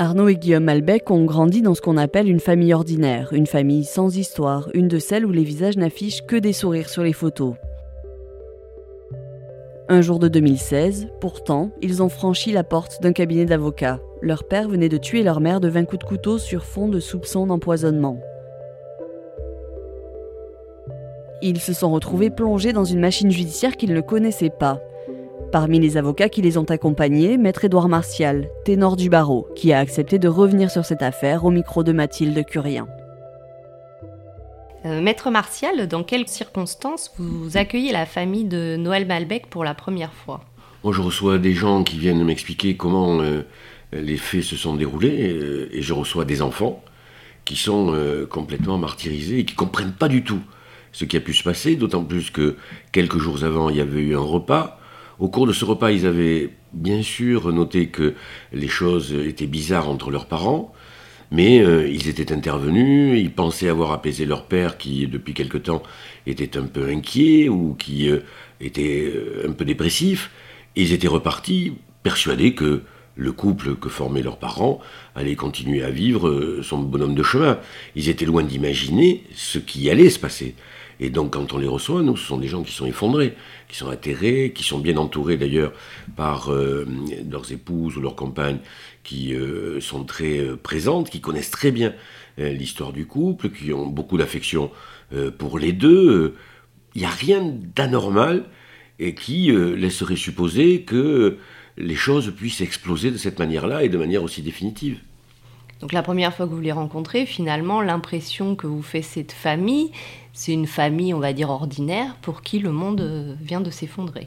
Arnaud et Guillaume Malbec ont grandi dans ce qu'on appelle une famille ordinaire, une famille sans histoire, une de celles où les visages n'affichent que des sourires sur les photos. Un jour de 2016, pourtant, ils ont franchi la porte d'un cabinet d'avocats. Leur père venait de tuer leur mère de 20 coups de couteau sur fond de soupçons d'empoisonnement. Ils se sont retrouvés plongés dans une machine judiciaire qu'ils ne connaissaient pas. Parmi les avocats qui les ont accompagnés, maître Édouard Martial, ténor du barreau, qui a accepté de revenir sur cette affaire au micro de Mathilde Curien. Euh, maître Martial, dans quelles circonstances vous accueillez la famille de Noël Malbec pour la première fois? Moi, je reçois des gens qui viennent m'expliquer comment euh, les faits se sont déroulés, euh, et je reçois des enfants qui sont complètement martyrisés et qui comprennent pas du tout ce qui a pu se passer, d'autant plus que quelques jours avant, il y avait eu un repas au cours de ce repas, ils avaient bien sûr noté que les choses étaient bizarres entre leurs parents, mais euh, ils étaient intervenus, ils pensaient avoir apaisé leur père qui, depuis quelque temps, était un peu inquiet ou qui euh, était euh, un peu dépressif, et ils étaient repartis persuadés que le couple que formaient leurs parents allait continuer à vivre son bonhomme de chemin. Ils étaient loin d'imaginer ce qui allait se passer. Et donc quand on les reçoit, nous, ce sont des gens qui sont effondrés, qui sont atterrés, qui sont bien entourés d'ailleurs par euh, leurs épouses ou leurs compagnes qui euh, sont très euh, présentes, qui connaissent très bien l'histoire du couple, qui ont beaucoup d'affection pour les deux. Il n'y a rien d'anormal et qui laisserait supposer que les choses puissent exploser de cette manière-là et de manière aussi définitive. Donc la première fois que vous les rencontrez, finalement, l'impression que vous fait cette famille, c'est une famille, on va dire, ordinaire, pour qui le monde euh, vient de s'effondrer.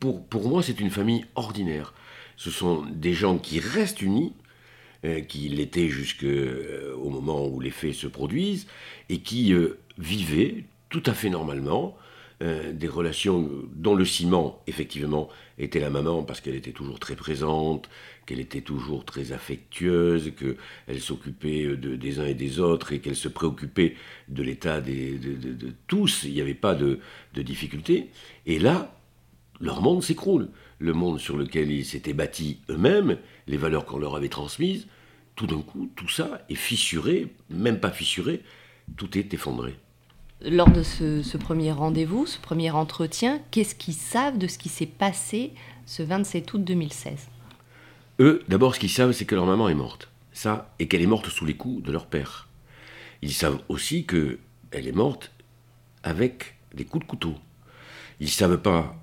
Pour, pour moi, c'est une famille ordinaire. Ce sont des gens qui restent unis, euh, qui l'étaient jusqu'au euh, moment où les faits se produisent, et qui vivaient tout à fait normalement, euh, des relations dont le ciment, effectivement, était la maman parce qu'elle était toujours très présente, qu'elle était toujours très affectueuse, qu'elle s'occupait de, des uns et des autres et qu'elle se préoccupait de l'état de, tous. Il n'y avait pas de, de difficulté. Et là, leur monde s'écroule. Le monde sur lequel ils s'étaient bâtis eux-mêmes, les valeurs qu'on leur avait transmises, tout d'un coup, tout ça est fissuré, même pas fissuré, tout est effondré. Lors de ce, premier rendez-vous, ce premier entretien, qu'est-ce qu'ils savent de ce qui s'est passé ce 27 août 2016 Eux, d'abord, ce qu'ils savent, c'est que leur maman est morte. Ça, et qu'elle est morte sous les coups de leur père. Ils savent aussi que elle est morte avec des coups de couteau. Ils ne savent pas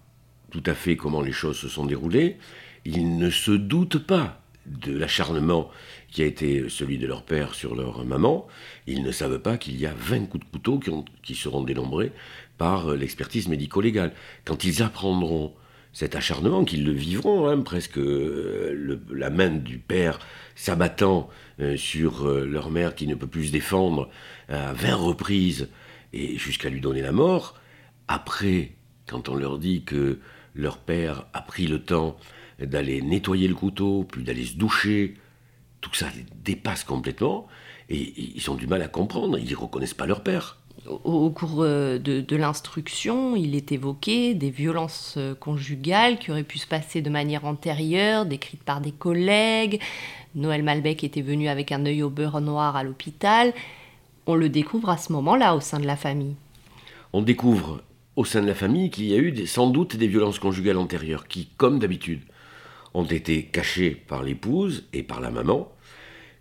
tout à fait comment les choses se sont déroulées. Ils ne se doutent pas de l'acharnement qui a été celui de leur père sur leur maman, ils ne savent pas qu'il y a 20 coups de couteau qui, seront dénombrés par euh, l'expertise médico-légale. Quand ils apprendront cet acharnement, qu'ils le vivront, hein, presque euh, la main du père s'abattant euh, sur leur mère qui ne peut plus se défendre à 20 reprises et jusqu'à lui donner la mort, après, quand on leur dit que leur père a pris le temps d'aller nettoyer le couteau, puis d'aller se doucher. Tout ça les dépasse complètement et ils ont du mal à comprendre, ils ne reconnaissent pas leur père. Au, cours euh, de, l'instruction, il est évoqué des violences euh, conjugales qui auraient pu se passer de manière antérieure, décrites par des collègues. Noël Malbec était venu avec un œil au beurre noir à l'hôpital. On le découvre à ce moment-là au sein de la famille. On découvre au sein de la famille qu'il y a eu sans doute des violences conjugales antérieures qui, comme d'habitude, ont été cachés par l'épouse et par la maman,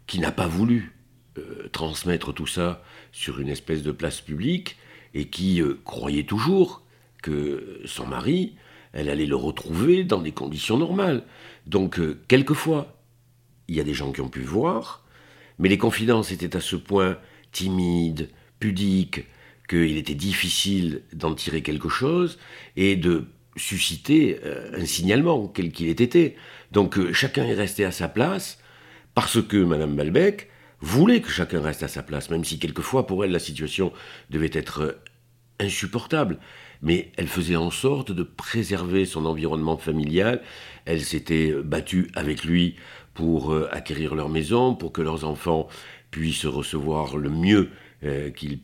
qui n'a pas voulu euh, transmettre tout ça sur une espèce de place publique et qui euh, croyait toujours que son mari, elle allait le retrouver dans des conditions normales. Donc, euh, quelquefois, il y a des gens qui ont pu voir, mais les confidences étaient à ce point timides, pudiques, qu'il était difficile d'en tirer quelque chose et de susciter euh, un signalement, quel qu'il ait été. Donc euh, chacun est resté à sa place, parce que Madame Malbec voulait que chacun reste à sa place, même si quelquefois pour elle la situation devait être euh, insupportable. Mais elle faisait en sorte de préserver son environnement familial. Elle s'était battue avec lui pour acquérir leur maison, pour que leurs enfants puissent recevoir le mieux qu'ils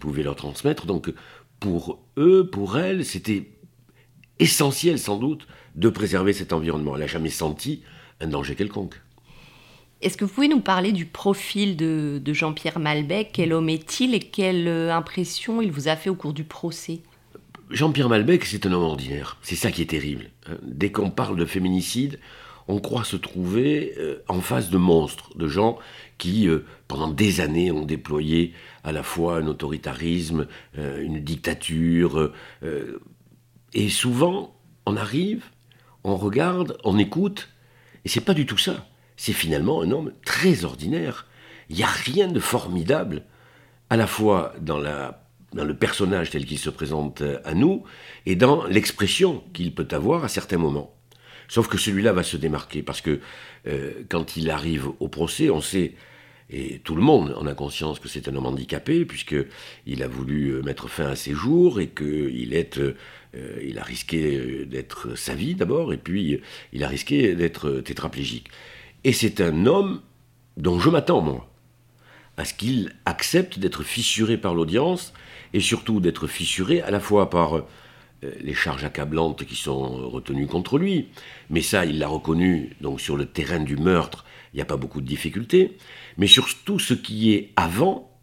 pouvaient leur transmettre. Donc pour eux, pour elle, c'était essentiel sans doute de préserver cet environnement. Elle n'a jamais senti un danger quelconque. Est-ce que vous pouvez nous parler du profil de, Jean-Pierre Malbec? Quel homme est-il et quelle euh, impression il vous a fait au cours du procès? Jean-Pierre Malbec, c'est un homme ordinaire. C'est ça qui est terrible. Hein. Dès qu'on parle de féminicide, on croit se trouver euh, en face de monstres, de gens qui, euh, pendant des années, ont déployé à la fois un autoritarisme, une dictature. Et souvent, on arrive, on regarde, on écoute, et c'est pas du tout ça c'est finalement un homme très ordinaire. Il n'y a rien de formidable, à la fois dans, le personnage tel qu'il se présente à nous, et dans l'expression qu'il peut avoir à certains moments. Sauf que celui-là va se démarquer, parce que euh, quand il arrive au procès, on sait, et tout le monde en a conscience que c'est un homme handicapé, puisqu'il a voulu euh, mettre fin à ses jours, et qu'il. Euh, il a risqué d'être sa vie d'abord, et puis il a risqué d'être tétraplégique. Et c'est un homme dont je m'attends, moi, à ce qu'il accepte d'être fissuré par l'audience, et surtout d'être fissuré à la fois par euh, les charges accablantes qui sont retenues contre lui, mais ça, il l'a reconnu, donc sur le terrain du meurtre, il n'y a pas beaucoup de difficultés, mais surtout ce qui est avant,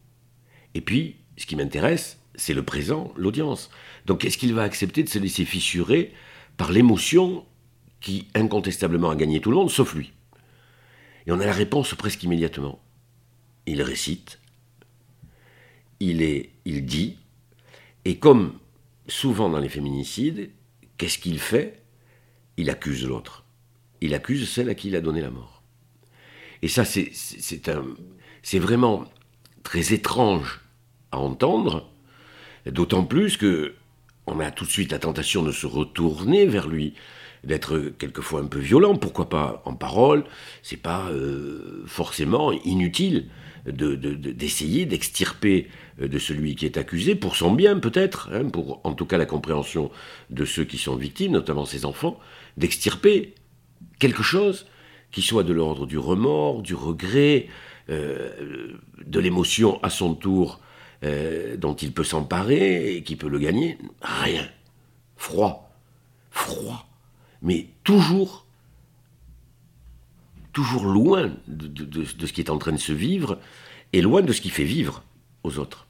et puis, ce qui m'intéresse, c'est le présent, l'audience. Donc, est-ce qu'il va accepter de se laisser fissurer par l'émotion qui incontestablement a gagné tout le monde, sauf lui? Et on a la réponse presque immédiatement. Il récite, il, est, il dit, et comme souvent dans les féminicides, qu'est-ce qu'il fait? Il accuse l'autre. Il accuse celle à qui il a donné la mort. Et ça, c'est, vraiment très étrange à entendre, d'autant plus que on a tout de suite la tentation de se retourner vers lui, d'être quelquefois un peu violent, pourquoi pas en parole, c'est pas euh, forcément inutile d'essayer d'extirper euh, de celui qui est accusé, pour son bien peut-être, hein, pour en tout cas la compréhension de ceux qui sont victimes, notamment ses enfants, d'extirper quelque chose qui soit de l'ordre du remords, du regret, euh, de l'émotion à son tour dont il peut s'emparer et qui peut le gagner. Rien. Froid. Froid mais toujours, toujours loin de, ce qui est en train de se vivre et loin de ce qui fait vivre aux autres.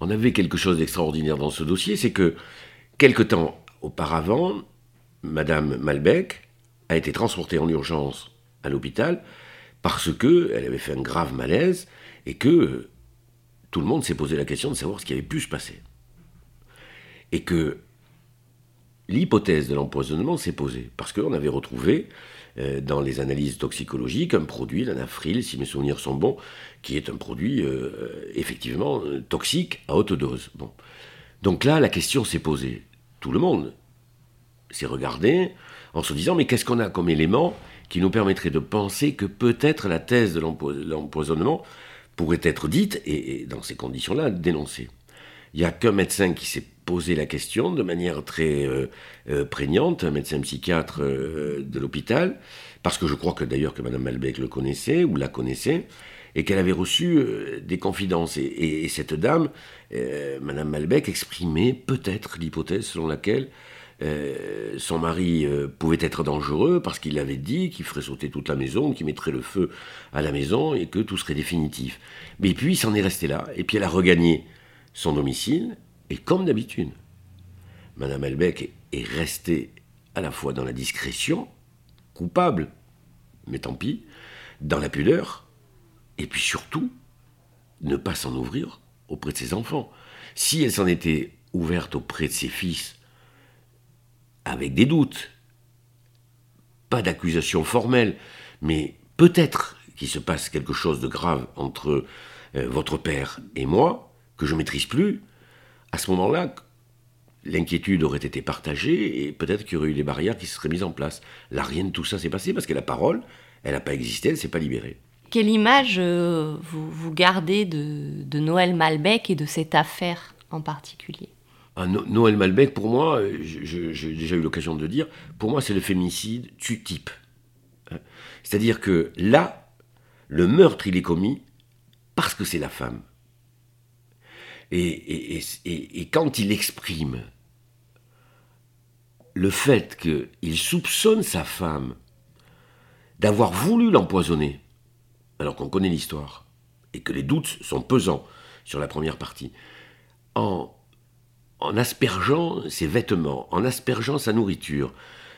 On avait quelque chose d'extraordinaire dans ce dossier, c'est que quelque temps auparavant, Madame Malbec a été transportée en urgence à l'hôpital parce que elle avait fait un grave malaise et que tout le monde s'est posé la question de savoir ce qui avait pu se passer. Et que l'hypothèse de l'empoisonnement s'est posée, parce qu'on avait retrouvé euh, dans les analyses toxicologiques un produit, l'anafril, si mes souvenirs sont bons, qui est un produit euh, effectivement euh, toxique à haute dose. Donc là, la question s'est posée. Tout le monde s'est regardé en se disant mais qu'est-ce qu'on a comme élément qui nous permettrait de penser que peut-être la thèse de l'empoisonnement pourrait être dite et, et dans ces conditions-là dénoncée. Il n'y a qu'un médecin qui s'est posé la question de manière très euh, euh, prégnante, un médecin psychiatre euh, de l'hôpital, parce que je crois que d'ailleurs que Mme Malbec le connaissait ou la connaissait, et qu'elle avait reçu des confidences. Et, cette dame, Mme Malbec, exprimait peut-être l'hypothèse selon laquelle son mari pouvait être dangereux parce qu'il avait dit qu'il ferait sauter toute la maison, qu'il mettrait le feu à la maison et que tout serait définitif. Mais puis il s'en est resté là, et puis elle a regagné son domicile, et comme d'habitude, Madame Elbeck est restée à la fois dans la discrétion, coupable, mais tant pis, dans la pudeur, et puis surtout, ne pas s'en ouvrir auprès de ses enfants. Si elle s'en était ouverte auprès de ses fils, avec des doutes, pas d'accusation formelle, mais peut-être qu'il se passe quelque chose de grave entre euh, votre père et moi, que je maîtrise plus, à ce moment-là, l'inquiétude aurait été partagée et peut-être qu'il y aurait eu des barrières qui se seraient mises en place. Là, rien de tout ça s'est passé parce que la parole, elle n'a pas existé, elle ne s'est pas libérée. Quelle image euh, vous, gardez de, Noël Malbec et de cette affaire en particulier? Noël Malbec, pour moi, euh, j'ai déjà eu l'occasion de le dire, pour moi, c'est le féminicide tu type. Hein. C'est-à-dire que là, le meurtre, il est commis parce que c'est la femme. Et, quand il exprime le fait qu'il soupçonne sa femme d'avoir voulu l'empoisonner, alors qu'on connaît l'histoire, et que les doutes sont pesants sur la première partie, en, en aspergeant ses vêtements, en aspergeant sa nourriture,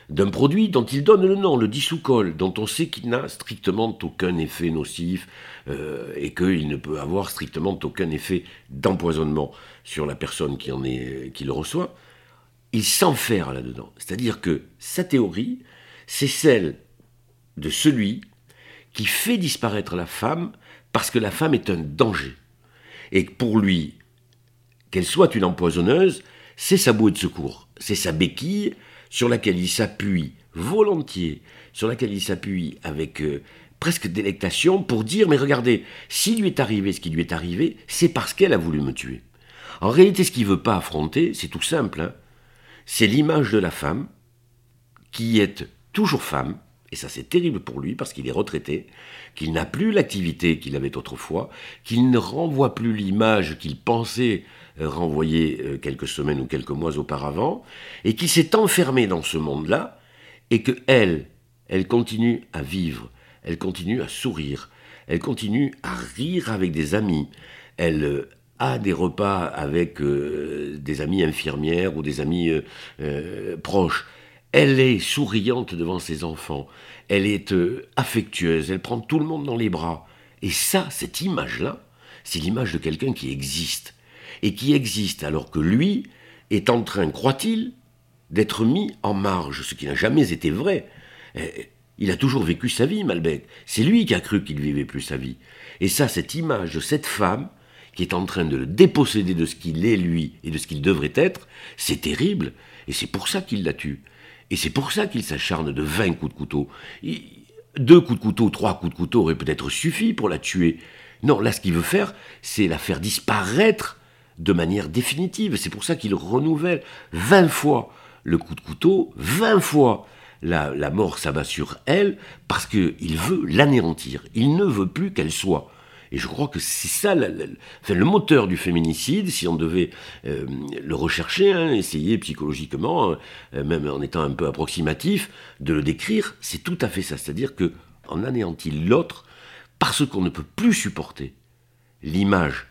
d'un produit dont il donne le nom, le dissous-colle, dont on sait qu'il n'a strictement aucun effet nocif euh, et qu'il ne peut avoir strictement aucun effet d'empoisonnement sur la personne qui, qui le reçoit, il s'enferme là-dedans. C'est-à-dire que sa théorie, c'est celle de celui qui fait disparaître la femme parce que la femme est un danger. Et pour lui, qu'elle soit une empoisonneuse, c'est sa bouée de secours, c'est sa béquille sur laquelle il s'appuie volontiers, sur laquelle il s'appuie avec euh, presque délectation pour dire mais regardez, s'il lui est arrivé ce qui lui est arrivé, c'est parce qu'elle a voulu me tuer. En réalité, ce qu'il veut pas affronter, c'est tout simple. Hein. c'est l'image de la femme qui est toujours femme, et ça c'est terrible pour lui parce qu'il est retraité, qu'il n'a plus l'activité qu'il avait autrefois, qu'il ne renvoie plus l'image qu'il pensait euh, renvoyer euh, quelques semaines ou quelques mois auparavant, et qu'il s'est enfermé dans ce monde-là, et que elle, elle continue à vivre, elle continue à sourire, elle continue à rire avec des amis, elle euh, a des repas avec des amis infirmières ou des amis proches. Elle est souriante devant ses enfants, elle est affectueuse, elle prend tout le monde dans les bras. Et ça, cette image-là, c'est l'image de quelqu'un qui existe. Et qui existe alors que lui est en train, croit-il, d'être mis en marge, ce qui n'a jamais été vrai. Eh, il a toujours vécu sa vie, Malbec. C'est lui qui a cru qu'il vivait plus sa vie. Et ça, cette image de cette femme qui est en train de le déposséder de ce qu'il est lui et de ce qu'il devrait être, c'est terrible. Et c'est pour ça qu'il la tue. Et c'est pour ça qu'il s'acharne de 20 coups de couteau. deux coups de couteau, trois coups de couteau auraient peut-être suffi pour la tuer. Non, là, ce qu'il veut faire, c'est la faire disparaître de manière définitive. C'est pour ça qu'il renouvelle 20 fois le coup de couteau, 20 fois la, mort s'abat sur elle, parce qu'il veut l'anéantir. Il ne veut plus qu'elle soit. Et je crois que c'est ça le moteur du féminicide, si on devait euh, le rechercher, hein, essayer psychologiquement, euh, même en étant un peu approximatif, de le décrire, c'est tout à fait ça. C'est-à-dire que on anéantit l'autre parce qu'on ne peut plus supporter l'image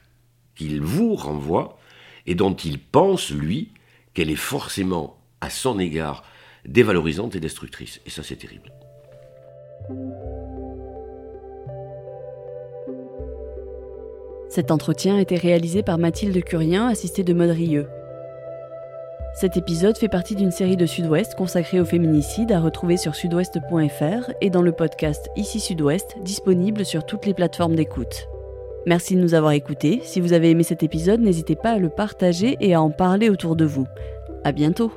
qu'il vous renvoie et dont il pense, lui, qu'elle est forcément, à son égard, dévalorisante et destructrice. Et ça, c'est terrible. Cet entretien a été réalisé par Mathilde Curien, assistée de Maud Rieux. Cet épisode fait partie d'une série de Sud-Ouest consacrée au féminicide à retrouver sur sudouest.fr et dans le podcast Ici Sud-Ouest, disponible sur toutes les plateformes d'écoute. Merci de nous avoir écoutés. Si vous avez aimé cet épisode, n'hésitez pas à le partager et à en parler autour de vous. À bientôt!